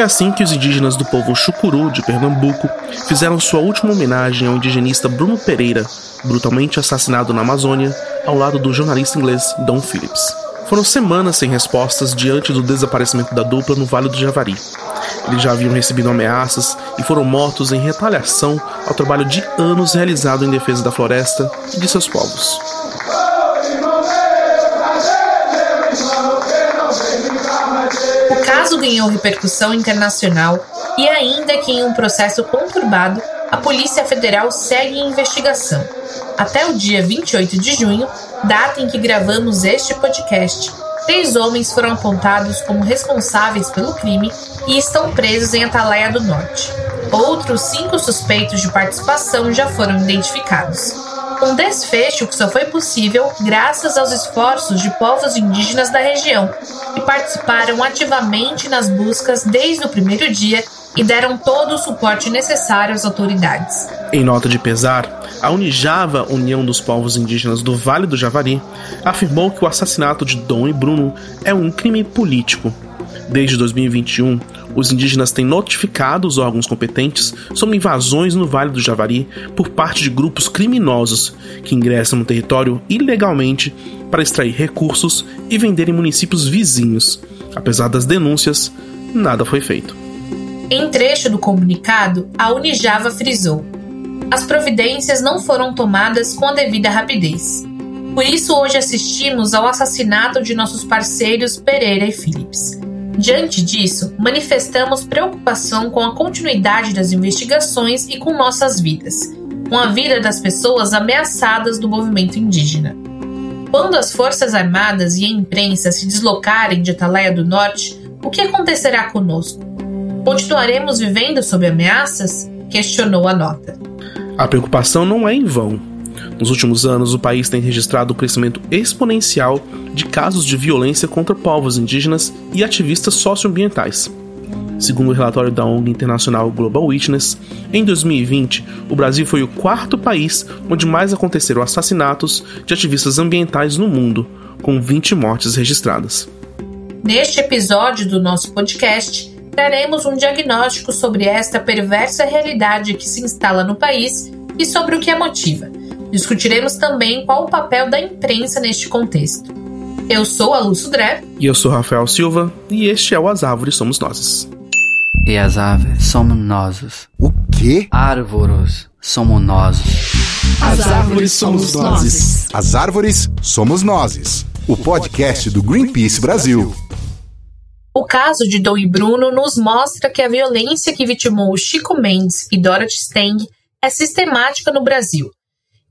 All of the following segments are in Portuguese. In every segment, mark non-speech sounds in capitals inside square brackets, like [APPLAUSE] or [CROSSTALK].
Foi assim que os indígenas do povo Chucuru, de Pernambuco, fizeram sua última homenagem ao indigenista Bruno Pereira, brutalmente assassinado na Amazônia, ao lado do jornalista inglês Don Phillips. Foram semanas sem respostas diante do desaparecimento da dupla no Vale do Javari. Eles já haviam recebido ameaças e foram mortos em retaliação ao trabalho de anos realizado em defesa da floresta e de seus povos. Caso ganhou repercussão internacional e, ainda que em um processo conturbado, a Polícia Federal segue em investigação. Até o dia 28 de junho, data em que gravamos este podcast, três homens foram apontados como responsáveis pelo crime e estão presos em Atalaia do Norte. Outros cinco suspeitos de participação já foram identificados. Um desfecho que só foi possível graças aos esforços de povos indígenas da região, que participaram ativamente nas buscas desde o primeiro dia e deram todo o suporte necessário às autoridades. Em nota de pesar, a Unijava, União dos Povos Indígenas do Vale do Javari, afirmou que o assassinato de Dom e Bruno é um crime político. Desde 2021, os indígenas têm notificado os órgãos competentes sobre invasões no Vale do Javari por parte de grupos criminosos que ingressam no território ilegalmente para extrair recursos e vender em municípios vizinhos. Apesar das denúncias, nada foi feito. Em trecho do comunicado, a Unijava frisou: as providências não foram tomadas com a devida rapidez. Por isso, hoje assistimos ao assassinato de nossos parceiros Pereira e Phillips. Diante disso, manifestamos preocupação com a continuidade das investigações e com nossas vidas, com a vida das pessoas ameaçadas do movimento indígena. Quando as Forças Armadas e a imprensa se deslocarem de Atalaia do Norte, o que acontecerá conosco? Continuaremos vivendo sob ameaças? Questionou a nota. A preocupação não é em vão. Nos últimos anos, o país tem registrado um crescimento exponencial de casos de violência contra povos indígenas e ativistas socioambientais. Segundo o relatório da ONG internacional Global Witness, em 2020, o Brasil foi o quarto país onde mais aconteceram assassinatos de ativistas ambientais no mundo, com 20 mortes registradas. Neste episódio do nosso podcast, traremos um diagnóstico sobre esta perversa realidade que se instala no país e sobre o que a motiva. Discutiremos também qual o papel da imprensa neste contexto. Eu sou a Lu Sudré. E eu sou Rafael Silva, e este é o As Árvores Somos Nós. E as árvores somos nós. O quê? Árvores somos nós. As árvores somos nós. As árvores somos nós. O podcast do Greenpeace Brasil. O caso de Dom e Bruno nos mostra que a violência que vitimou Chico Mendes e Dorothy Steng é sistemática no Brasil.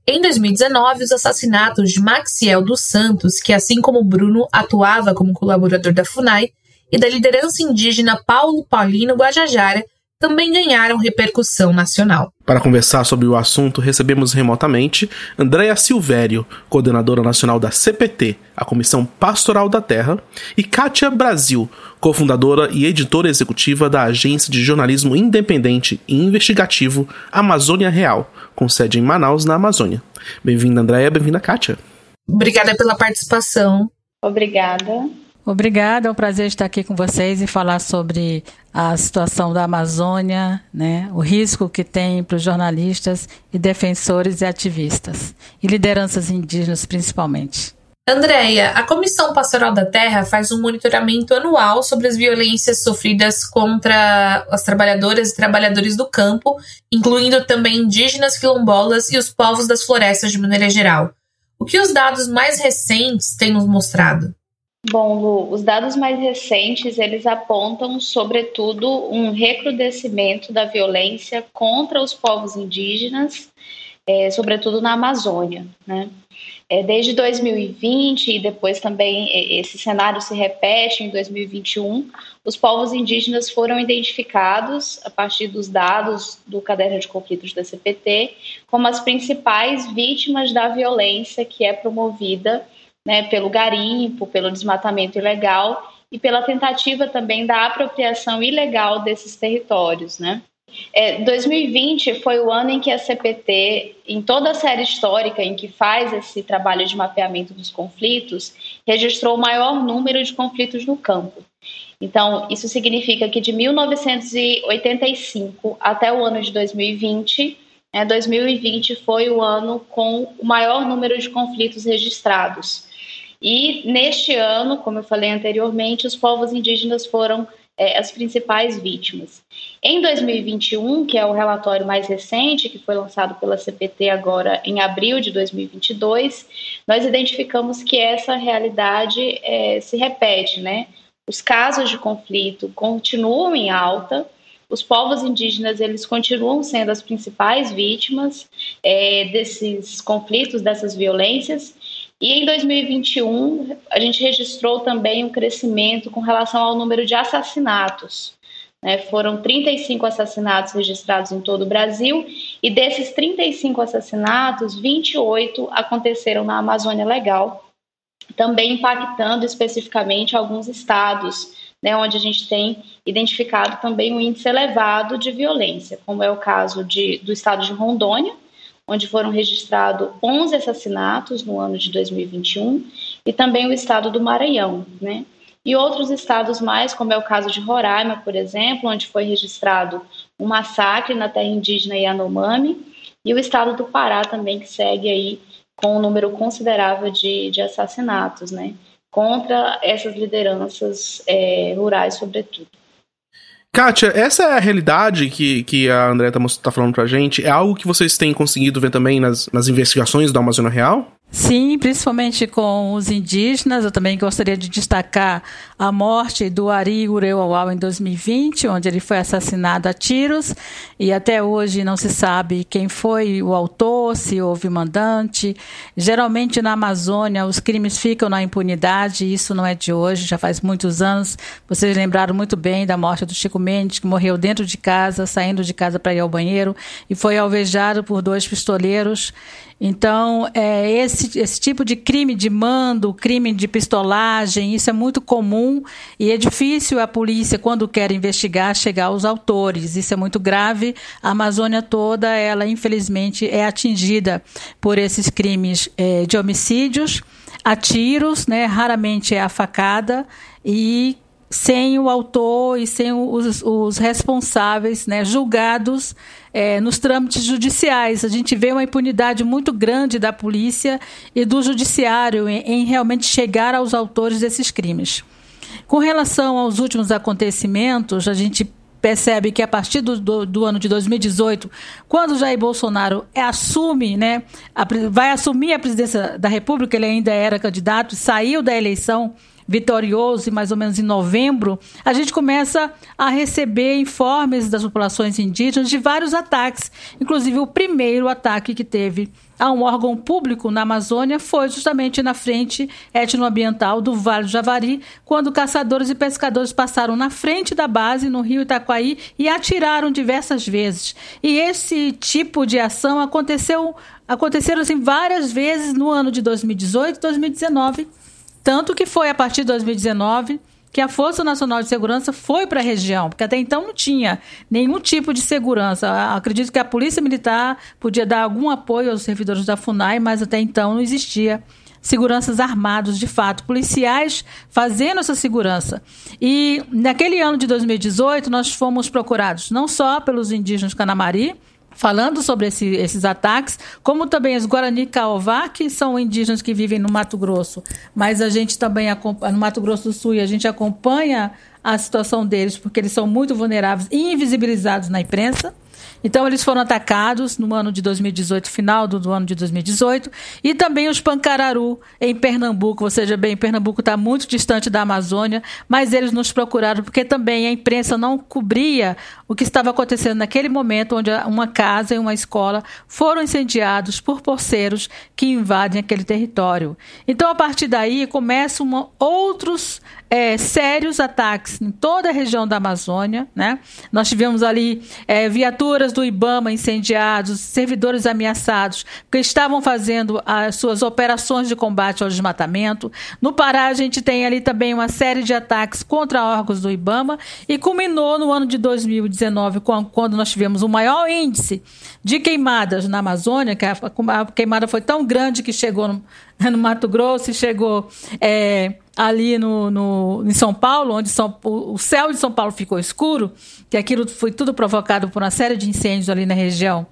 Em 2019, os assassinatos de Maxiel dos Santos, que assim como Bruno atuava como colaborador da FUNAI, e da liderança indígena Paulo Paulino Guajajara, também ganharam repercussão nacional. Para conversar sobre o assunto, recebemos remotamente Andréa Silvério, coordenadora nacional da CPT, a Comissão Pastoral da Terra, e Kátia Brasil, cofundadora e editora executiva da agência de jornalismo independente e investigativo Amazônia Real, com sede em Manaus, na Amazônia. Bem-vinda, Andréa, bem-vinda, Kátia. Obrigada pela participação. Obrigada. Obrigada, é um prazer estar aqui com vocês e falar sobre a situação da Amazônia, né, o risco que tem para os jornalistas e defensores e ativistas, e lideranças indígenas principalmente. Andréia, a Comissão Pastoral da Terra faz um monitoramento anual sobre as violências sofridas contra as trabalhadoras e trabalhadores do campo, incluindo também indígenas, quilombolas e os povos das florestas de maneira geral. O que os dados mais recentes têm nos mostrado? Bom, Lu, os dados mais recentes eles apontam, sobretudo, um recrudescimento da violência contra os povos indígenas, é, sobretudo na Amazônia. Né? É, desde 2020 e depois também esse cenário se repete em 2021, os povos indígenas foram identificados a partir dos dados do caderno de conflitos da CPT como as principais vítimas da violência que é promovida né, pelo garimpo, pelo desmatamento ilegal e pela tentativa também da apropriação ilegal desses territórios, né? É, 2020 foi o ano em que a CPT, em toda a série histórica em que faz esse trabalho de mapeamento dos conflitos, registrou o maior número de conflitos no campo. Então, isso significa que de 1985 até o ano de 2020, né, 2020 foi o ano com o maior número de conflitos registrados. E neste ano, como eu falei anteriormente, os povos indígenas foram é, as principais vítimas. Em 2021, que é o relatório mais recente, que foi lançado pela CPT agora em abril de 2022, nós identificamos que essa realidade é, se repete, né? Os casos de conflito continuam em alta, os povos indígenas eles continuam sendo as principais vítimas é, desses conflitos, dessas violências, e em 2021, a gente registrou também um crescimento com relação ao número de assassinatos. Né? Foram 35 assassinatos registrados em todo o Brasil, e desses 35 assassinatos, 28 aconteceram na Amazônia Legal, também impactando especificamente alguns estados, né, onde a gente tem identificado também um índice elevado de violência, como é o caso de, do estado de Rondônia, onde foram registrados 11 assassinatos no ano de 2021, e também o estado do Maranhão, né? E outros estados mais, como é o caso de Roraima, por exemplo, onde foi registrado um massacre na terra indígena Yanomami, e o estado do Pará também, que segue aí com um número considerável de, de assassinatos, né? Contra essas lideranças é, rurais, sobretudo. Kátia, essa é a realidade que, que a André tá, tá falando pra gente? É algo que vocês têm conseguido ver também nas, nas investigações da Amazônia Real? Sim, principalmente com os indígenas. Eu também gostaria de destacar a morte do Ari Ureuauau em 2020, onde ele foi assassinado a tiros e até hoje não se sabe quem foi o autor, se houve mandante. Geralmente na Amazônia os crimes ficam na impunidade, isso não é de hoje, já faz muitos anos. Vocês lembraram muito bem da morte do Chico Mendes, que morreu dentro de casa, saindo de casa para ir ao banheiro e foi alvejado por dois pistoleiros. Então, é, esse, esse tipo de crime de mando, crime de pistolagem, isso é muito comum e é difícil a polícia, quando quer investigar, chegar aos autores. Isso é muito grave. A Amazônia toda, ela infelizmente é atingida por esses crimes é, de homicídios, a tiros, né? raramente é a facada e sem o autor e sem os, os responsáveis né, julgados é, nos trâmites judiciais. A gente vê uma impunidade muito grande da polícia e do judiciário em, em realmente chegar aos autores desses crimes. Com relação aos últimos acontecimentos, a gente percebe que a partir do, do, do, ano de 2018, quando Jair Bolsonaro assume, né, a, vai assumir a presidência da República, ele ainda era candidato, saiu da eleição vitorioso, e mais ou menos em novembro, a gente começa a receber informes das populações indígenas de vários ataques. Inclusive, o primeiro ataque que teve a um órgão público na Amazônia foi justamente na frente etnoambiental do Vale do Javari, quando caçadores e pescadores passaram na frente da base no rio Itaquaí e atiraram diversas vezes. E esse tipo de ação aconteceu aconteceram assim várias vezes no ano de 2018 e 2019 tanto que foi a partir de 2019 que a Força Nacional de Segurança foi para a região, porque até então não tinha nenhum tipo de segurança. Acredito que a Polícia Militar podia dar algum apoio aos servidores da FUNAI, mas até então não existia seguranças armados, de fato, policiais fazendo essa segurança. E naquele ano de 2018, nós fomos procurados não só pelos indígenas Canamari, falando sobre esse, esses ataques, como também os Guarani Caová, que são indígenas que vivem no Mato Grosso, mas a gente também no Mato Grosso do Sul e a gente acompanha a situação deles porque eles são muito vulneráveis e invisibilizados na imprensa. Então, eles foram atacados no ano de 2018, final do, do ano de 2018, e também os Pancararu, em Pernambuco. Ou seja, bem, Pernambuco está muito distante da Amazônia, mas eles nos procuraram porque também a imprensa não cobria o que estava acontecendo naquele momento, onde uma casa e uma escola foram incendiados por porceiros que invadem aquele território. Então, a partir daí, começam outros é, sérios ataques em toda a região da Amazônia. Né? Nós tivemos ali é, viaturas do IBAMA incendiados, servidores ameaçados, que estavam fazendo as suas operações de combate ao desmatamento. No Pará, a gente tem ali também uma série de ataques contra órgãos do IBAMA e culminou no ano de 2019, quando nós tivemos o maior índice de queimadas na Amazônia, que a queimada foi tão grande que chegou no, [LAUGHS] no Mato Grosso e chegou. É, ali no, no, em São Paulo, onde São, o céu de São Paulo ficou escuro, que aquilo foi tudo provocado por uma série de incêndios ali na região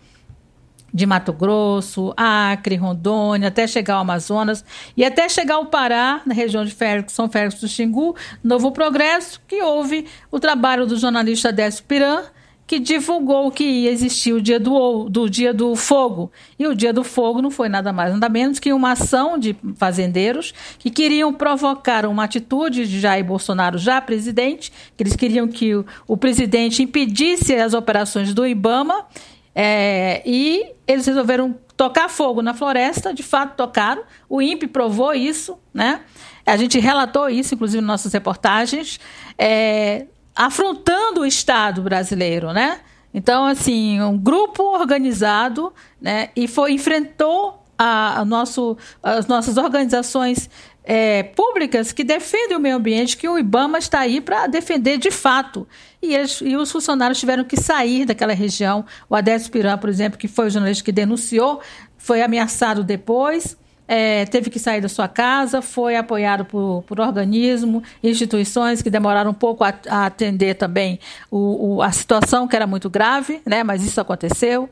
de Mato Grosso, Acre, Rondônia, até chegar ao Amazonas e até chegar ao Pará, na região de São Félix do Xingu, Novo Progresso, que houve o trabalho do jornalista Décio Piran, que divulgou que ia existir o dia do, do dia do fogo. E o dia do fogo não foi nada mais, nada menos que uma ação de fazendeiros que queriam provocar uma atitude de Jair Bolsonaro, já presidente, que eles queriam que o, o presidente impedisse as operações do IBAMA é, e eles resolveram tocar fogo na floresta, de fato tocaram, o INPE provou isso, né? A gente relatou isso, inclusive, nas nossas reportagens. É, afrontando o Estado brasileiro, né? Então, assim, um grupo organizado, né? E foi enfrentou a, a nosso, as nossas organizações é, públicas que defendem o meio ambiente, que o IBAMA está aí para defender de fato. E, eles, e, os funcionários tiveram que sair daquela região. O Adélio Piran, por exemplo, que foi o jornalista que denunciou, foi ameaçado depois é, teve que sair da sua casa, foi apoiado por, por organismos, instituições que demoraram um pouco a, a atender também o, o, a situação que era muito grave, né? mas isso aconteceu.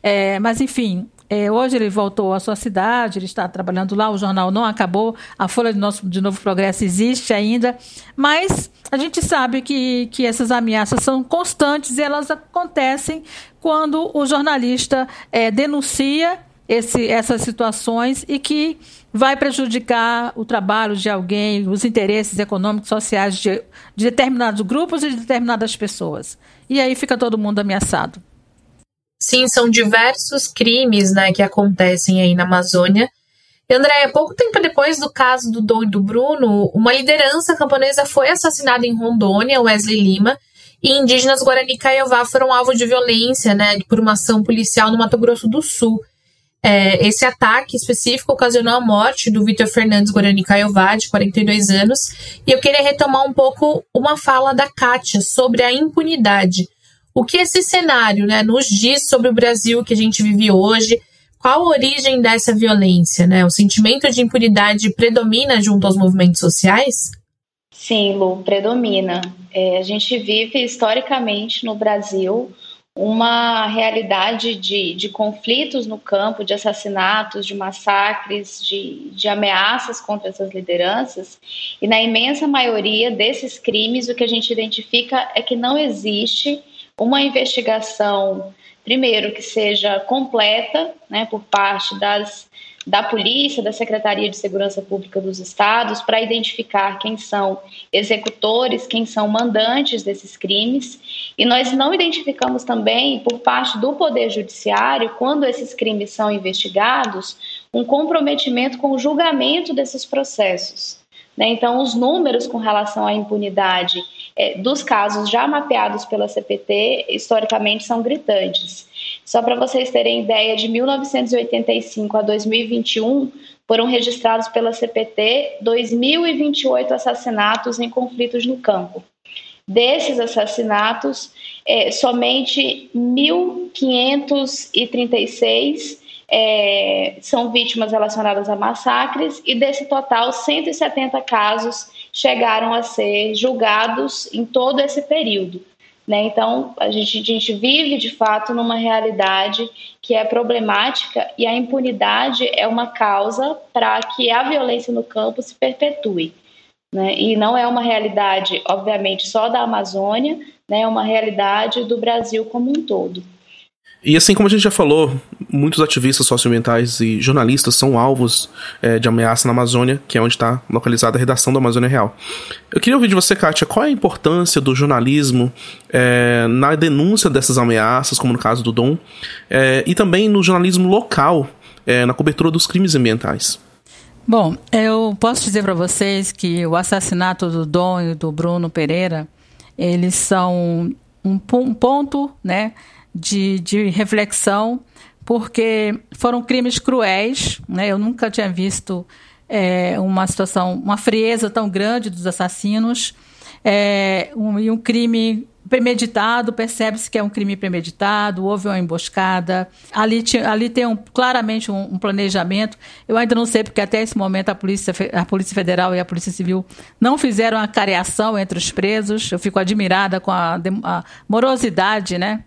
É, mas, enfim, é, hoje ele voltou à sua cidade, ele está trabalhando lá, o jornal não acabou, a Folha de, Nosso, de Novo Progresso existe ainda, mas a gente sabe que, que essas ameaças são constantes e elas acontecem quando o jornalista é, denuncia esse, essas situações e que vai prejudicar o trabalho de alguém, os interesses econômicos, sociais de, de determinados grupos e de determinadas pessoas. E aí fica todo mundo ameaçado. Sim, são diversos crimes né, que acontecem aí na Amazônia. E, André, pouco tempo depois do caso do Dom e do Bruno, uma liderança camponesa foi assassinada em Rondônia, Wesley Lima, e indígenas Guarani Caiová foram alvo de violência né, por uma ação policial no Mato Grosso do Sul. É, esse ataque específico ocasionou a morte do Vitor Fernandes Guarani Caiová, de 42 anos, e eu queria retomar um pouco uma fala da Kátia sobre a impunidade. O que esse cenário né, nos diz sobre o Brasil que a gente vive hoje? Qual a origem dessa violência? Né? O sentimento de impunidade predomina junto aos movimentos sociais? Sim, Lu, predomina. É, a gente vive historicamente no Brasil uma realidade de, de conflitos no campo, de assassinatos, de massacres, de, de ameaças contra essas lideranças. E na imensa maioria desses crimes, o que a gente identifica é que não existe uma investigação, primeiro, que seja completa, né, por parte das da polícia, da Secretaria de Segurança Pública dos Estados, para identificar quem são executores, quem são mandantes desses crimes. E nós não identificamos também, por parte do Poder Judiciário, quando esses crimes são investigados, um comprometimento com o julgamento desses processos. Né? Então, os números com relação à impunidade é, dos casos já mapeados pela CPT, historicamente, são gritantes. Só para vocês terem ideia, de 1985 a 2021, foram registrados pela CPT 2.028 assassinatos em conflitos no campo. Desses assassinatos, é, somente 1.536 é, são vítimas relacionadas a massacres, e desse total, 170 casos chegaram a ser julgados em todo esse período. Né? Então, a gente, a gente vive de fato numa realidade que é problemática e a impunidade é uma causa para que a violência no campo se perpetue. Né? E não é uma realidade, obviamente, só da Amazônia, né? é uma realidade do Brasil como um todo. E assim como a gente já falou, muitos ativistas socioambientais e jornalistas são alvos é, de ameaça na Amazônia, que é onde está localizada a redação da Amazônia Real. Eu queria ouvir de você, Kátia, qual é a importância do jornalismo é, na denúncia dessas ameaças, como no caso do Dom, é, e também no jornalismo local, na cobertura dos crimes ambientais? Bom, eu posso dizer para vocês que o assassinato do Dom e do Bruno Pereira, eles são um, um ponto, né? De, de reflexão, porque foram crimes cruéis. Né? Eu nunca tinha visto é, uma situação, uma frieza tão grande dos assassinos. é, um, e um crime premeditado, percebe-se que é um crime premeditado, houve uma emboscada. Ali, ali tem um, claramente um, um, planejamento. Eu ainda não sei, porque até esse momento a Polícia, a Polícia Federal e a Polícia Civil não fizeram a careação entre os presos. Eu fico admirada com a, a morosidade, né?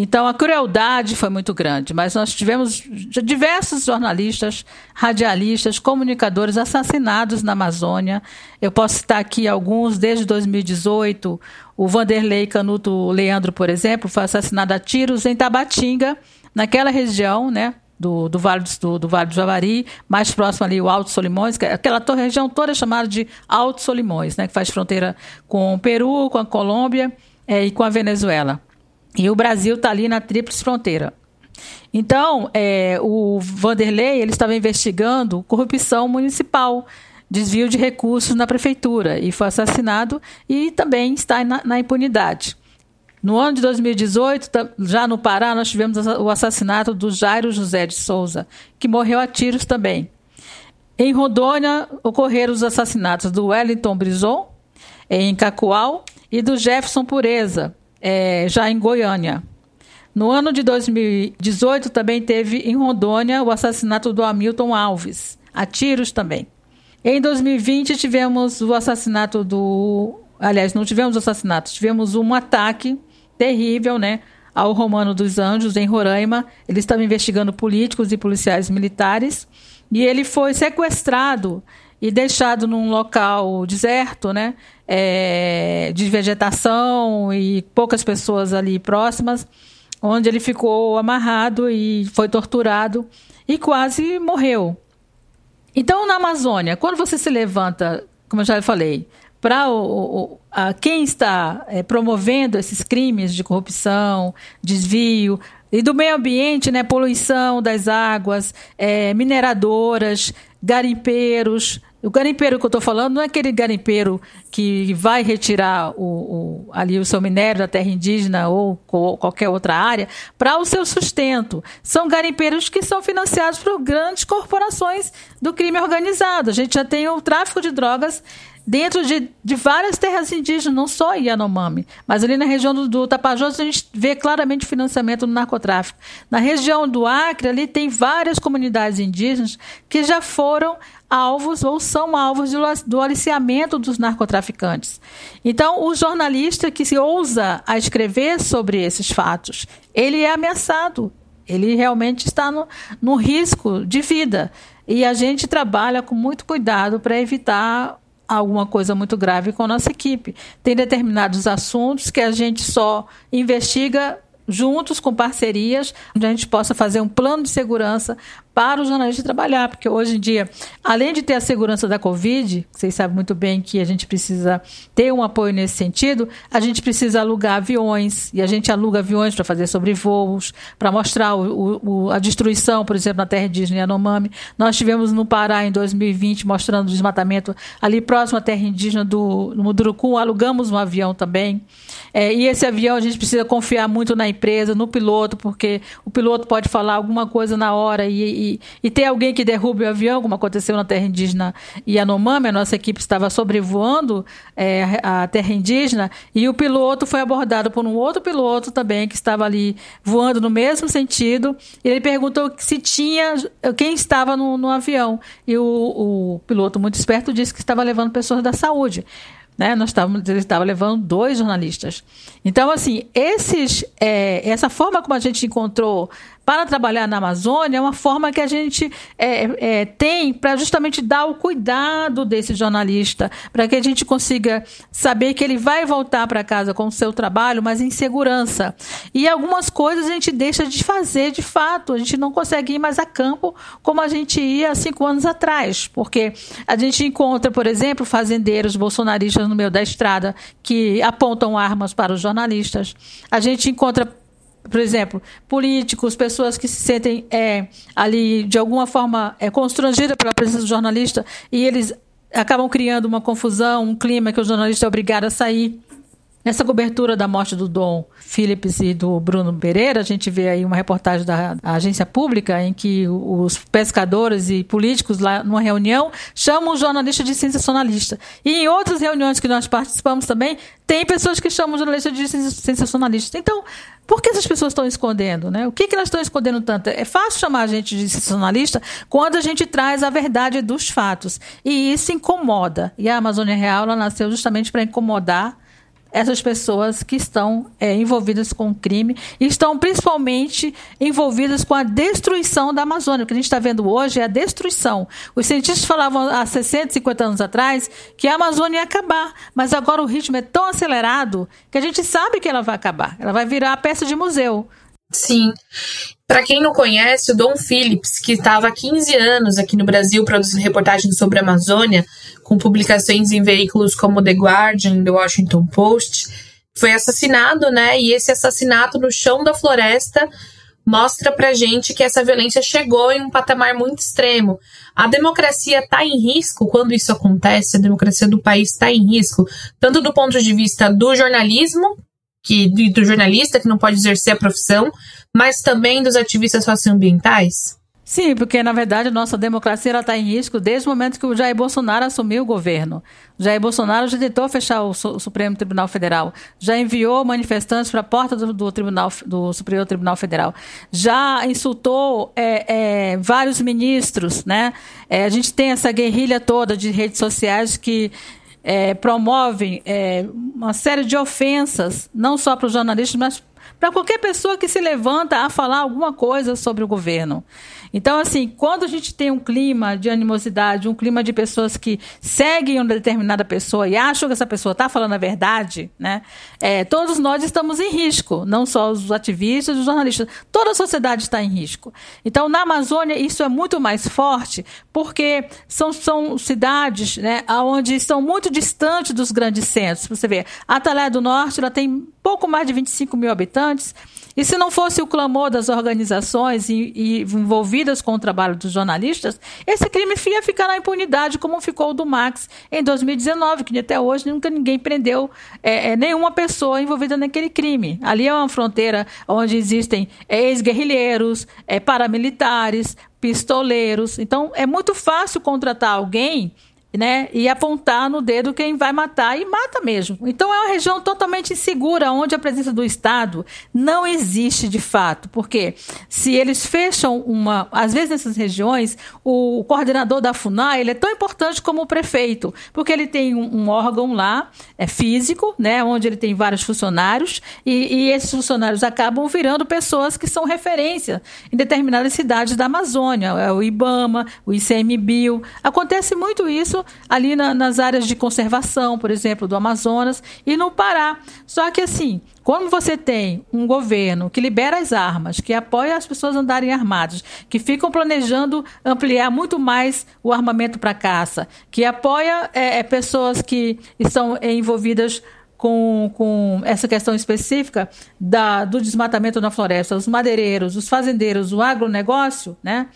Então a crueldade foi muito grande, mas nós tivemos diversos jornalistas, radialistas, comunicadores assassinados na Amazônia. Eu posso citar aqui alguns desde 2018. O Vanderlei Canuto Leandro, por exemplo, foi assassinado a tiros em Tabatinga, naquela região, né? Do, do, vale do, do, Vale do Javari, mais próximo ali o Alto Solimões, é aquela região toda chamada de Alto Solimões, né, que faz fronteira com o Peru, com a Colômbia é, e com a Venezuela. E o Brasil está ali na tríplice fronteira. Então, é, o Vanderlei ele estava investigando corrupção municipal, desvio de recursos na prefeitura e foi assassinado e também está na, na impunidade. No ano de 2018, já no Pará, nós tivemos o assassinato do Jairo José de Souza, que morreu a tiros também. Em Rondônia, ocorreram os assassinatos do Wellington Brison, em Cacoal, e do Jefferson Pureza, é, já em Goiânia. No ano de 2018 também teve em Rondônia o assassinato do Hamilton Alves, a tiros também. Em 2020 tivemos o assassinato do. Aliás, não tivemos assassinato, tivemos um ataque terrível, né? Ao Romano dos Anjos, em Roraima. Ele estava investigando políticos e policiais militares. E ele foi sequestrado e deixado num local deserto, né? É, de vegetação e poucas pessoas ali próximas, onde ele ficou amarrado e foi torturado e quase morreu. Então, na Amazônia, quando você se levanta, como eu já falei, para quem está é, promovendo esses crimes de corrupção, desvio, e do meio ambiente, né, poluição das águas, é, mineradoras, garimpeiros, o garimpeiro que eu estou falando não é aquele garimpeiro que vai retirar o, o, ali o seu minério da terra indígena ou qualquer outra área para o seu sustento. São garimpeiros que são financiados por grandes corporações do crime organizado. A gente já tem o tráfico de drogas dentro de, de várias terras indígenas, não só Yanomami, mas ali na região do, do Tapajós a gente vê claramente o financiamento do narcotráfico. Na região do Acre, ali tem várias comunidades indígenas que já foram alvos ou são alvos do aliciamento dos narcotraficantes. Então, o jornalista que se ousa a escrever sobre esses fatos, ele é ameaçado, ele realmente está no, no risco de vida. E a gente trabalha com muito cuidado para evitar alguma coisa muito grave com a nossa equipe. Tem determinados assuntos que a gente só investiga juntos com parcerias, onde a gente possa fazer um plano de segurança para o jornalista trabalhar, porque hoje em dia, além de ter a segurança da Covid, vocês sabem muito bem que a gente precisa ter um apoio nesse sentido, a gente precisa alugar aviões, e a gente aluga aviões para fazer sobrevoos, para mostrar o, o, a destruição, por exemplo, na terra indígena Yanomami. Nós tivemos no Pará, em 2020, mostrando o desmatamento ali próximo à terra indígena do Mudurucum, alugamos um avião também. É, e esse avião a gente precisa confiar muito na empresa, no piloto, porque o piloto pode falar alguma coisa na hora e, e ter alguém que derrube o avião, como aconteceu na terra indígena Yanomami, a nossa equipe estava sobrevoando é, a terra indígena e o piloto foi abordado por um outro piloto também que estava ali voando no mesmo sentido. E ele perguntou se tinha quem estava no, no avião e o, o piloto muito esperto disse que estava levando pessoas da saúde. Né? Nós estávamos, ele estava levando dois jornalistas. Então, assim, esses, é, essa forma como a gente encontrou para trabalhar na Amazônia é uma forma que a gente é, é, tem para justamente dar o cuidado desse jornalista, para que a gente consiga saber que ele vai voltar para casa com o seu trabalho, mas em segurança. E algumas coisas a gente deixa de fazer de fato, a gente não consegue ir mais a campo como a gente ia há cinco anos atrás, porque a gente encontra, por exemplo, fazendeiros bolsonaristas no meio da estrada que apontam armas para os jornalistas. A gente encontra por exemplo, políticos, pessoas que se sentem é, ali de alguma forma é, constrangidas pela presença do jornalista e eles acabam criando uma confusão, um clima que o jornalista é obrigado a sair. Nessa cobertura da morte do Dom Phillips e do Bruno Pereira, a gente vê aí uma reportagem da agência pública em que os pescadores e políticos lá numa reunião chamam o jornalista de sensacionalista. E em outras reuniões que nós participamos também, tem pessoas que chamam o jornalista de sensacionalista. Então, por que essas pessoas estão escondendo? Né? O que, que elas estão escondendo tanto? É fácil chamar a gente de sensacionalista quando a gente traz a verdade dos fatos. E isso incomoda. E a Amazônia Real ela nasceu justamente para incomodar essas pessoas que estão é, envolvidas com o crime e estão principalmente envolvidas com a destruição da Amazônia. O que a gente está vendo hoje é a destruição. Os cientistas falavam há 60, 50 anos atrás que a Amazônia ia acabar, mas agora o ritmo é tão acelerado que a gente sabe que ela vai acabar. Ela vai virar peça de museu. Sim. Para quem não conhece, o Dom Phillips, que estava há 15 anos aqui no Brasil produzindo reportagens sobre a Amazônia, com publicações em veículos como The Guardian, The Washington Post, foi assassinado, né? E esse assassinato no chão da floresta mostra pra gente que essa violência chegou em um patamar muito extremo. A democracia está em risco quando isso acontece, a democracia do país está em risco, tanto do ponto de vista do jornalismo, que do jornalista que não pode exercer a profissão, mas também dos ativistas socioambientais? Sim, porque na verdade a nossa democracia está em risco desde o momento que o Jair Bolsonaro assumiu o governo. O Jair Bolsonaro já tentou fechar o, o Supremo Tribunal Federal, já enviou manifestantes para a porta do, do, Tribunal, do Superior Tribunal Federal, já insultou é, é, vários ministros, né? É, a gente tem essa guerrilha toda de redes sociais que é, promovem é, uma série de ofensas, não só para os jornalistas, mas para qualquer pessoa que se levanta a falar alguma coisa sobre o governo. Então, assim, quando a gente tem um clima de animosidade, um clima de pessoas que seguem uma determinada pessoa e acham que essa pessoa está falando a verdade, né? É, todos nós estamos em risco, não só os ativistas, os jornalistas, toda a sociedade está em risco. Então, na Amazônia, isso é muito mais forte, porque são, são cidades né, onde estão muito distantes dos grandes centros. Você vê, a Atalaia do Norte ela tem pouco mais de 25 mil habitantes, e se não fosse o clamor das organizações e, e envolvidas com o trabalho dos jornalistas, esse crime ia ficar na impunidade, como ficou o do Max em 2019, que até hoje nunca ninguém prendeu é, é, nenhuma pessoa envolvida naquele crime. Ali é uma fronteira onde existem é, ex-guerrilheiros, é, paramilitares, pistoleiros. Então, é muito fácil contratar alguém né, e apontar no dedo quem vai matar e mata mesmo. Então é uma região totalmente insegura, onde a presença do Estado não existe de fato, porque se eles fecham uma, às vezes nessas regiões, o, coordenador da FUNAI ele é tão importante como o prefeito, porque ele tem um, um órgão lá, é físico, né, onde ele tem vários funcionários e, e esses funcionários acabam virando pessoas que são referência em determinadas cidades da Amazônia, é o IBAMA, o ICMBio, acontece muito isso isso ali na, nas áreas de conservação, por exemplo, do Amazonas e no Pará. Só que assim, como você tem um governo que libera as armas, que apoia as pessoas andarem armadas, que ficam planejando ampliar muito mais o armamento para caça, que apoia é, é, pessoas que estão envolvidas com, com essa questão específica da, do desmatamento na floresta, os madeireiros, os fazendeiros, o agronegócio, né?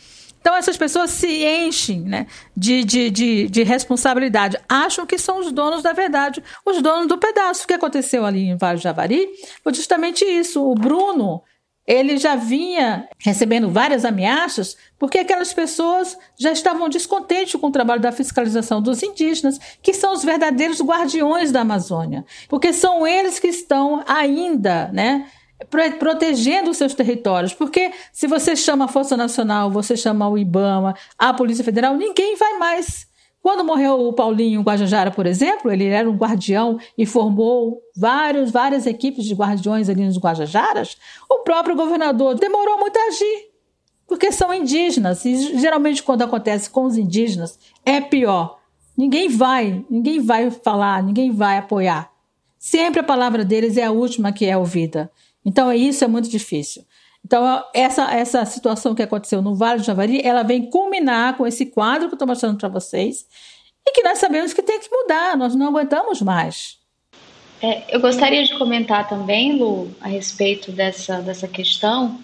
Então, essas pessoas se enchem né, de, de, de, de, responsabilidade, acham que são os donos da verdade, os donos do pedaço. O que aconteceu ali em Vale do Javari foi justamente isso. O Bruno, ele já vinha recebendo várias ameaças porque aquelas pessoas já estavam descontentes com o trabalho da fiscalização dos indígenas, que são os verdadeiros guardiões da Amazônia, porque são eles que estão ainda, né? Protegendo os seus territórios. Porque se você chama a Força Nacional, você chama o IBAMA, a Polícia Federal, ninguém vai mais. Quando morreu o Paulinho Guajajara, por exemplo, ele era um guardião e formou vários, várias equipes de guardiões ali nos Guajajaras, o próprio governador demorou muito a agir, porque são indígenas. E geralmente quando acontece com os indígenas é pior. Ninguém vai, ninguém vai falar, ninguém vai apoiar. Sempre a palavra deles é a última que é ouvida. Então, isso é muito difícil. Então, essa, essa situação que aconteceu no Vale do Javari, ela vem culminar com esse quadro que eu estou mostrando para vocês e que nós sabemos que tem que mudar, nós não aguentamos mais. É, eu gostaria de comentar também, Lu, a respeito dessa, dessa questão,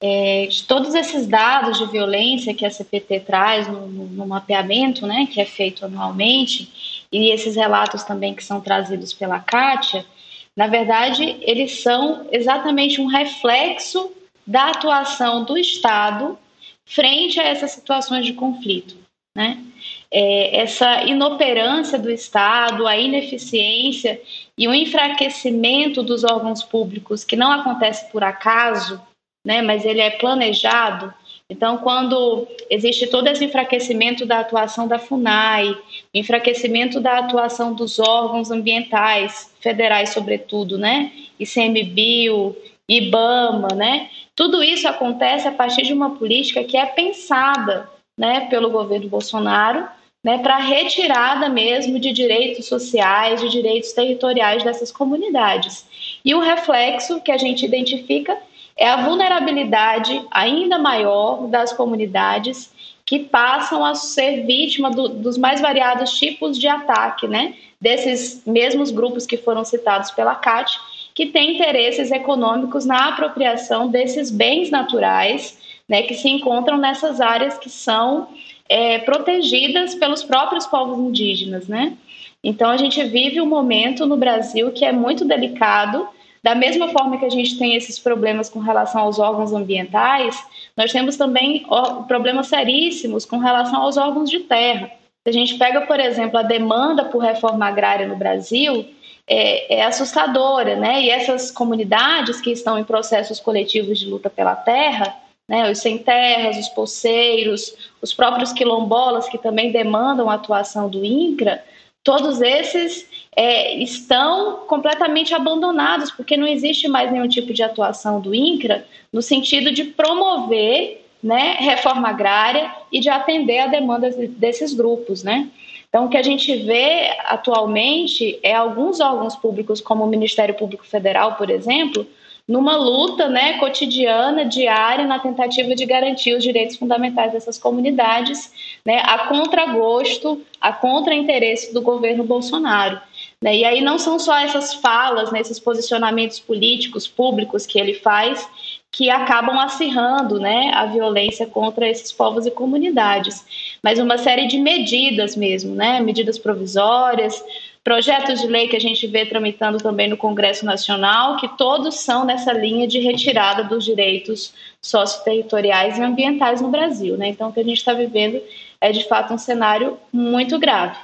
é, de todos esses dados de violência que a CPT traz no, no, no mapeamento, né, que é feito anualmente, e esses relatos também que são trazidos pela Kátia, Na verdade, eles são exatamente um reflexo da atuação do Estado frente a essas situações de conflito. Né? É, essa inoperância do Estado, a ineficiência e o enfraquecimento dos órgãos públicos, que não acontece por acaso, né, mas ele é planejado. Então, quando existe todo esse enfraquecimento da atuação da FUNAI, enfraquecimento da atuação dos órgãos ambientais, federais sobretudo, né, ICMBio, IBAMA, né, tudo isso acontece a partir de uma política que é pensada né, pelo governo Bolsonaro né, para retirada mesmo de direitos sociais, de direitos territoriais dessas comunidades. E o reflexo que a gente identifica é a vulnerabilidade ainda maior das comunidades que passam a ser vítima do, dos mais variados tipos de ataque, né? Desses mesmos grupos que foram citados pela CAT, que têm interesses econômicos na apropriação desses bens naturais, né, que se encontram nessas áreas que são é, protegidas pelos próprios povos indígenas, né? Então a gente vive um momento no Brasil que é muito delicado. Da mesma forma que a gente tem esses problemas com relação aos órgãos ambientais, nós temos também problemas seríssimos com relação aos órgãos de terra. Se a gente pega, por exemplo, a demanda por reforma agrária no Brasil, é, é, assustadora, né? E essas comunidades que estão em processos coletivos de luta pela terra, né? Os sem terras, os poceiros, os próprios quilombolas que também demandam a atuação do INCRA, todos esses é, estão completamente abandonados porque não existe mais nenhum tipo de atuação do INCRA no sentido de promover né, reforma agrária e de atender a demanda desses grupos, né? Então, o que a gente vê atualmente é alguns órgãos públicos, como o Ministério Público Federal, por exemplo, numa luta né, cotidiana, diária, na tentativa de garantir os direitos fundamentais dessas comunidades, né, a contragosto, a contra-interesse do governo Bolsonaro. Né? E aí não são só essas falas, né, esses posicionamentos políticos, públicos que ele faz, que acabam acirrando né, a violência contra esses povos e comunidades, mas uma série de medidas mesmo, né, medidas provisórias, projetos de lei que a gente vê tramitando também no Congresso Nacional, que todos são nessa linha de retirada dos direitos socioterritoriais e ambientais no Brasil. Né? Então, o que a gente está vivendo é, de fato, um cenário muito grave.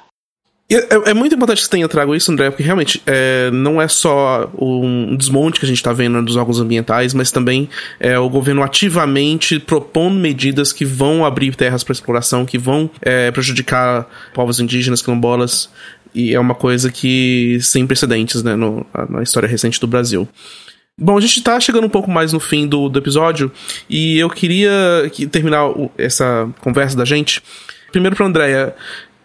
É, é, muito importante que você tenha trago isso, André, porque realmente é, não é só um desmonte que a gente está vendo dos órgãos ambientais, mas também é o governo ativamente propondo medidas que vão abrir terras para exploração, que vão é, prejudicar povos indígenas, quilombolas, e é uma coisa que sem precedentes né, no, na história recente do Brasil. Bom, a gente está chegando um pouco mais no fim do, do episódio e eu queria terminar essa conversa da gente. Primeiro para Andréia,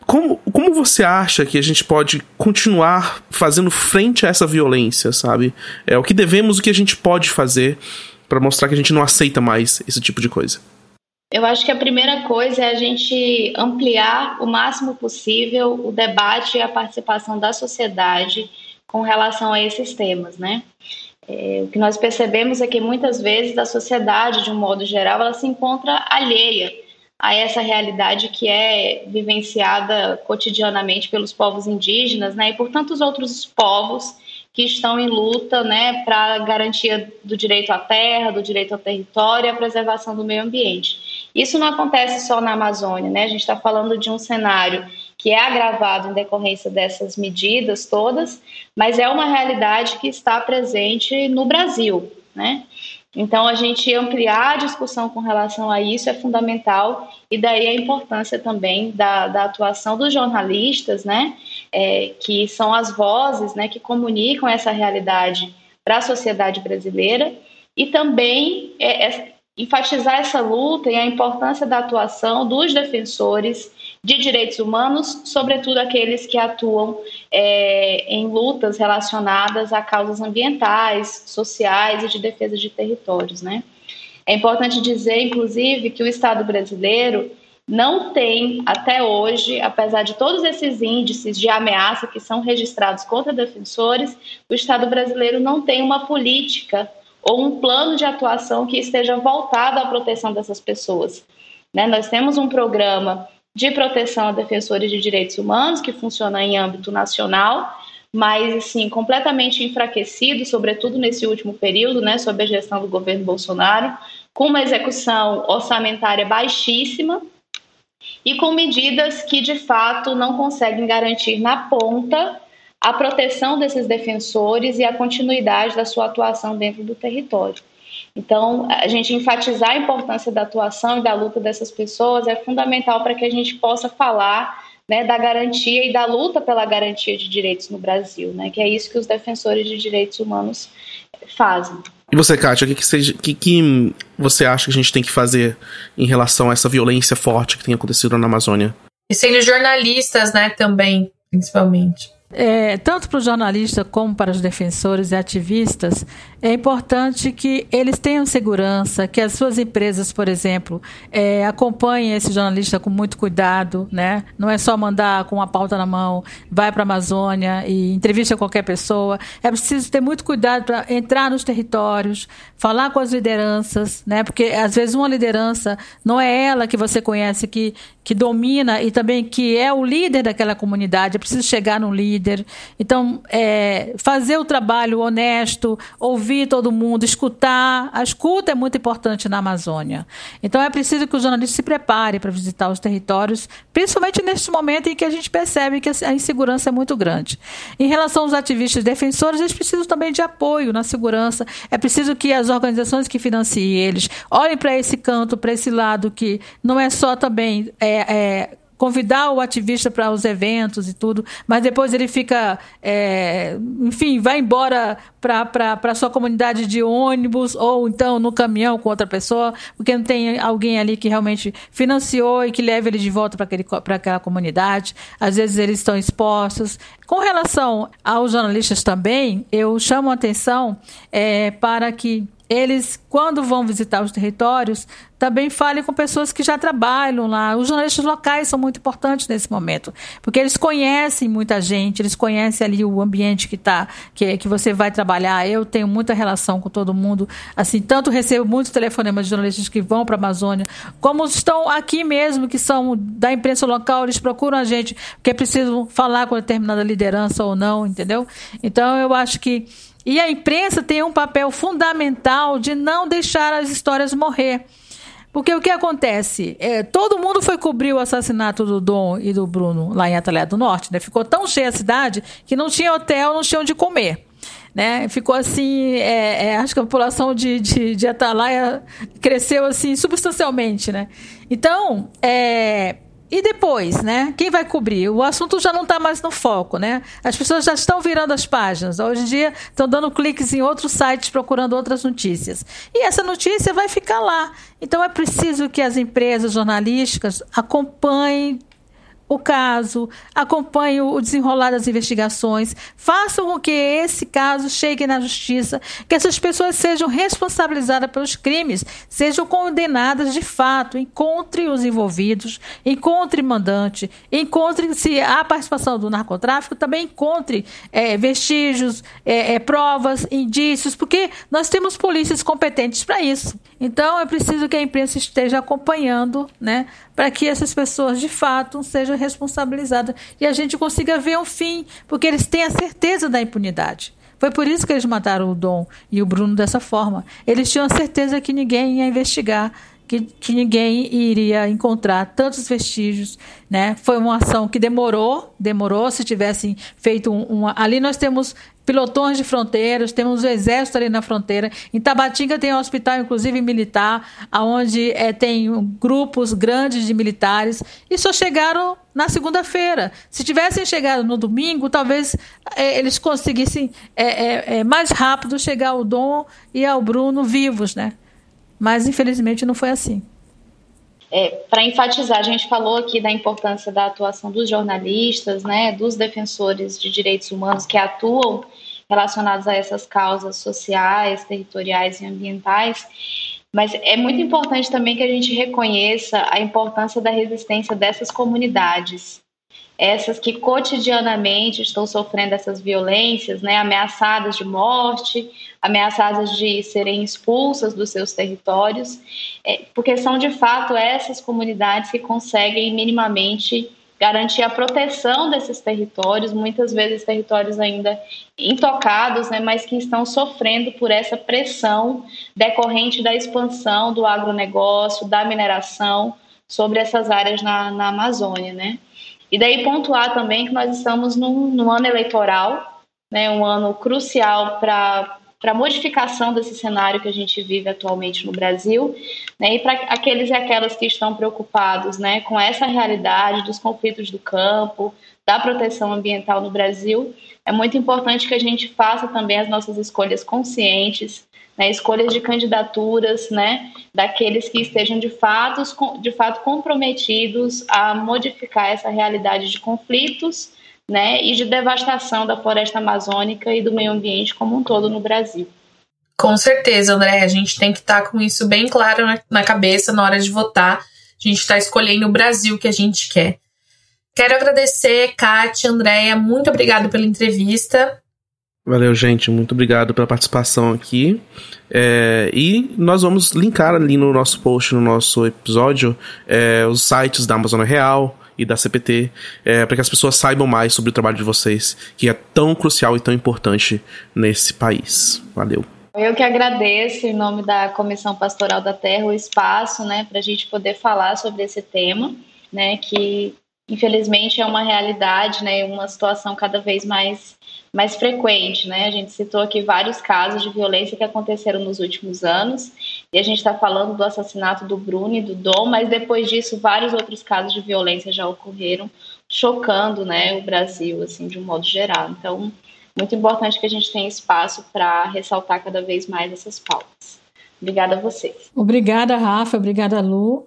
como, como você acha que a gente pode continuar fazendo frente a essa violência, sabe? É o que devemos, o que a gente pode fazer para mostrar que a gente não aceita mais esse tipo de coisa. Eu acho que a primeira coisa é a gente ampliar o máximo possível o debate e a participação da sociedade com relação a esses temas, né? É, o que nós percebemos é que muitas vezes a sociedade, de um modo geral, ela se encontra alheia a essa realidade que é vivenciada cotidianamente pelos povos indígenas né, e por tantos outros povos que estão em luta né, para a garantia do direito à terra, do direito ao território e a preservação do meio ambiente. Isso não acontece só na Amazônia, né? a gente está falando de um cenário que é agravado em decorrência dessas medidas todas, mas é uma realidade que está presente no Brasil. Né? Então, a gente ampliar a discussão com relação a isso é fundamental, e daí a importância também da, da atuação dos jornalistas, né, é, que são as vozes né, que comunicam essa realidade para a sociedade brasileira, e também é, é, enfatizar essa luta e a importância da atuação dos defensores de direitos humanos, sobretudo aqueles que atuam é, em lutas relacionadas a causas ambientais, sociais e de defesa de territórios. Né? É importante dizer, inclusive, que o Estado brasileiro não tem, até hoje, apesar de todos esses índices de ameaça que são registrados contra defensores, o Estado brasileiro não tem uma política ou um plano de atuação que esteja voltado à proteção dessas pessoas. Né? Nós temos um programa de proteção a defensores de direitos humanos, que funciona em âmbito nacional, mas assim, completamente enfraquecido, sobretudo nesse último período, né, sob a gestão do governo Bolsonaro, com uma execução orçamentária baixíssima e com medidas que de fato não conseguem garantir na ponta a proteção desses defensores e a continuidade da sua atuação dentro do território. Então, a gente enfatizar a importância da atuação e da luta dessas pessoas é fundamental para que a gente possa falar né, da garantia e da luta pela garantia de direitos no Brasil, né, que é isso que os defensores de direitos humanos fazem. E você, Kátia, o que, que, você, que, que você acha que a gente tem que fazer em relação a essa violência forte que tem acontecido na Amazônia? E sendo jornalistas, né, também, principalmente. É, tanto para o jornalista como para os defensores e ativistas, é importante que eles tenham segurança, que as suas empresas, por exemplo, é, acompanhem esse jornalista com muito cuidado, né? Não é só mandar com uma pauta na mão, vai para a Amazônia e entrevista qualquer pessoa. É preciso ter muito cuidado para entrar nos territórios, falar com as lideranças, né? Porque às vezes uma liderança não é ela que você conhece que que domina e também que é o líder daquela comunidade. É preciso chegar no líder. Então, é, fazer o trabalho honesto, ouvir ouvir todo mundo, escutar. A escuta é muito importante na Amazônia. Então é preciso que o jornalista se prepare para visitar os territórios, principalmente neste momento em que a gente percebe que a insegurança é muito grande. Em relação aos ativistas defensores, eles precisam também de apoio na segurança. É preciso que as organizações que financiem eles olhem para esse canto, para esse lado que não é só também é, é, convidar o ativista para os eventos e tudo, mas depois ele fica, é, enfim, vai embora para a sua comunidade de ônibus ou então no caminhão com outra pessoa, porque não tem alguém ali que realmente financiou e que leve ele de volta para aquela comunidade. Às vezes eles estão expostos. Com relação aos jornalistas também, eu chamo a atenção é, para que eles, quando vão visitar os territórios, também falem com pessoas que já trabalham lá. Os jornalistas locais são muito importantes nesse momento, porque eles conhecem muita gente, eles conhecem ali o ambiente que tá, que, que você vai trabalhar. Eu tenho muita relação com todo mundo, assim, tanto recebo muitos telefonemas de jornalistas que vão para a Amazônia, como estão aqui mesmo, que são da imprensa local, eles procuram a gente, porque preciso falar com determinada liderança ou não, entendeu? Então eu acho que e a imprensa tem um papel fundamental de não deixar as histórias morrer. Porque o que acontece? É, todo mundo foi cobrir o assassinato do Dom e do Bruno lá em Atalé do Norte. Né? Ficou tão cheia a cidade que não tinha hotel, não tinha onde comer. Né? Ficou assim, é, é, acho que a população de, de, de Atalaia cresceu assim substancialmente. Né? Então, é, e depois, né? Quem vai cobrir? O assunto já não está mais no foco, né? As pessoas já estão virando as páginas. Hoje em dia estão dando cliques em outros sites procurando outras notícias. E essa notícia vai ficar lá. Então é preciso que as empresas jornalísticas acompanhem o caso, acompanhe o desenrolar das investigações, façam com que esse caso chegue na justiça, que essas pessoas sejam responsabilizadas pelos crimes, sejam condenadas de fato, encontre os envolvidos, encontre mandante, encontre se há participação do narcotráfico, também encontre é, vestígios, é, é, provas, indícios, porque nós temos polícias competentes para isso. Então é preciso que a imprensa esteja acompanhando, né, para que essas pessoas de fato sejam responsabilizadas e a gente consiga ver um fim, porque eles têm a certeza da impunidade. Foi por isso que eles mataram o Dom e o Bruno dessa forma. Eles tinham a certeza que ninguém ia investigar, que, que ninguém iria encontrar tantos vestígios, né? Foi uma ação que demorou, demorou. Se tivessem feito um, uma, ali nós temos pilotões de fronteiras, temos o exército ali na fronteira. Em Tabatinga tem um hospital, inclusive militar, onde é, tem grupos grandes de militares, e só chegaram na segunda-feira. Se tivessem chegado no domingo, talvez é, eles conseguissem é, mais rápido chegar ao Dom e ao Bruno vivos, né? Mas infelizmente não foi assim. É, para enfatizar, a gente falou aqui da importância da atuação dos jornalistas, né, dos defensores de direitos humanos que atuam relacionados a essas causas sociais, territoriais e ambientais. Mas é muito importante também que a gente reconheça a importância da resistência dessas comunidades, essas que cotidianamente estão sofrendo essas violências, né, ameaçadas de morte, ameaçadas de serem expulsas dos seus territórios, é, porque são de fato essas comunidades que conseguem minimamente garantir a proteção desses territórios, muitas vezes territórios ainda intocados, né, mas que estão sofrendo por essa pressão decorrente da expansão do agronegócio, da mineração sobre essas áreas na, na Amazônia. Né? E daí pontuar também que nós estamos num, num ano eleitoral, né, um ano crucial para a modificação desse cenário que a gente vive atualmente no Brasil, né, e para aqueles e aquelas que estão preocupados né, com essa realidade dos conflitos do campo, da proteção ambiental no Brasil, é muito importante que a gente faça também as nossas escolhas conscientes, né, escolhas de candidaturas, né, daqueles que estejam de fato, de fato comprometidos a modificar essa realidade de conflitos né, e de devastação da floresta amazônica e do meio ambiente como um todo no Brasil. Com certeza, André, a gente tem que estar tá com isso bem claro na, cabeça na hora de votar. A gente está escolhendo o Brasil que a gente quer. Quero agradecer, Kátia, Andréia, muito obrigado pela entrevista. Valeu, gente. Muito obrigado pela participação aqui. É, e nós vamos linkar ali no nosso post, no nosso episódio, é, os sites da Amazônia Real, e da CPT, é, para que as pessoas saibam mais sobre o trabalho de vocês, que é tão crucial e tão importante nesse país. Valeu. Eu que agradeço, em nome da Comissão Pastoral da Terra, o espaço né, para a gente poder falar sobre esse tema, né, que infelizmente é uma realidade, né, uma situação cada vez mais mais frequente, né? A gente citou aqui vários casos de violência que aconteceram nos últimos anos, e a gente está falando do assassinato do Bruno e do Dom, mas depois disso vários outros casos de violência já ocorreram, chocando, né, o Brasil, assim, de um modo geral. Então, muito importante que a gente tenha espaço para ressaltar cada vez mais essas pautas. Obrigada a vocês. Obrigada, Rafa. Obrigada, Lu.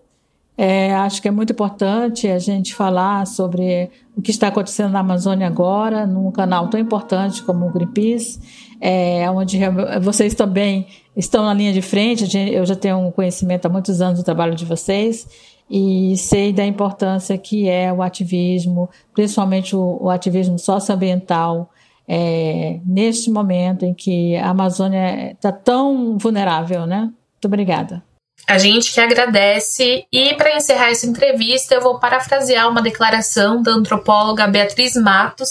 É, acho que é muito importante a gente falar sobre o que está acontecendo na Amazônia agora, num canal tão importante como o Greenpeace, é, onde vocês também estão na linha de frente. Eu já tenho um conhecimento há muitos anos do trabalho de vocês e sei da importância que é o ativismo, principalmente o, o ativismo socioambiental, é, neste momento em que a Amazônia está tão vulnerável, né? Muito obrigada. A gente que agradece e para encerrar essa entrevista eu vou parafrasear uma declaração da antropóloga Beatriz Matos,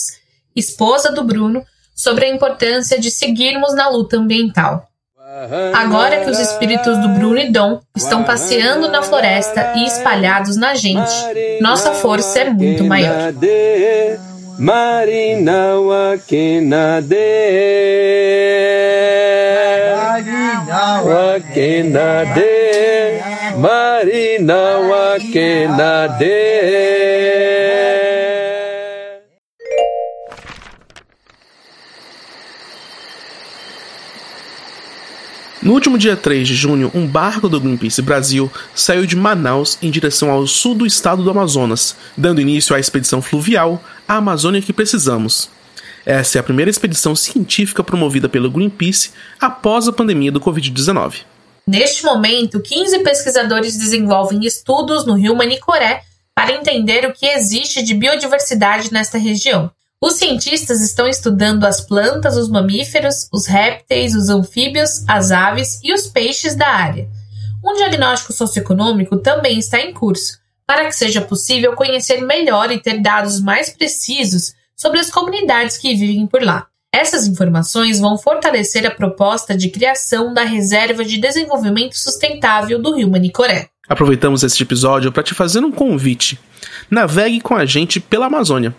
esposa do Bruno, sobre a importância de seguirmos na luta ambiental. Agora que os espíritos do Bruno e Dom estão passeando na floresta e espalhados na gente, nossa força é muito maior. Marinawa Kenade Marinawa Kenade No último dia 3 de junho, um barco do Greenpeace Brasil saiu de Manaus em direção ao sul do estado do Amazonas, dando início à expedição fluvial A Amazônia que Precisamos. Essa é a primeira expedição científica promovida pelo Greenpeace após a pandemia do Covid-19. Neste momento, 15 pesquisadores desenvolvem estudos no rio Manicoré para entender o que existe de biodiversidade nesta região. Os cientistas estão estudando as plantas, os mamíferos, os répteis, os anfíbios, as aves e os peixes da área. Um diagnóstico socioeconômico também está em curso, para que seja possível conhecer melhor e ter dados mais precisos sobre as comunidades que vivem por lá. Essas informações vão fortalecer a proposta de criação da Reserva de Desenvolvimento Sustentável do Rio Manicoré. Aproveitamos este episódio para te fazer um convite. Navegue com a gente pela Amazônia.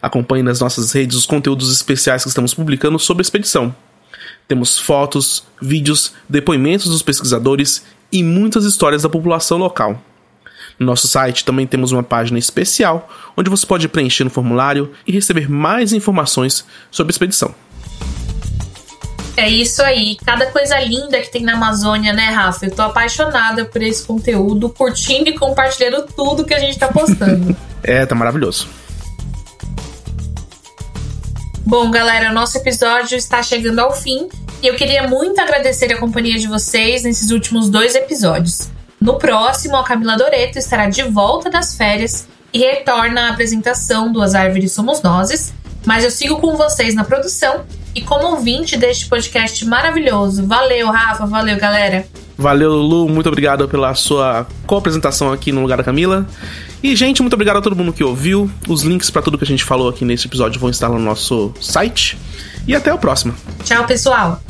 Acompanhe nas nossas redes os conteúdos especiais que estamos publicando sobre a expedição. Temos fotos, vídeos, depoimentos dos pesquisadores e muitas histórias da população local. No nosso site também temos uma página especial onde você pode preencher um formulário e receber mais informações sobre a expedição. É isso aí, cada coisa linda que tem na Amazônia, né, Rafa? Eu tô apaixonada por esse conteúdo, curtindo e compartilhando tudo que a gente tá postando. [LAUGHS] é, tá maravilhoso. Bom, galera, o nosso episódio está chegando ao fim e eu queria muito agradecer a companhia de vocês nesses últimos dois episódios. No próximo, a Camila Doreto estará de volta das férias e retorna à apresentação do As Árvores Somos Nozes, mas eu sigo com vocês na produção e como ouvinte deste podcast maravilhoso. Valeu, Rafa, valeu, galera. Valeu, Lu. Muito obrigado pela sua co-apresentação aqui no lugar da Camila. E, gente, muito obrigado a todo mundo que ouviu. Os links para tudo que a gente falou aqui nesse episódio vão estar no nosso site. E até o próximo. Tchau, pessoal.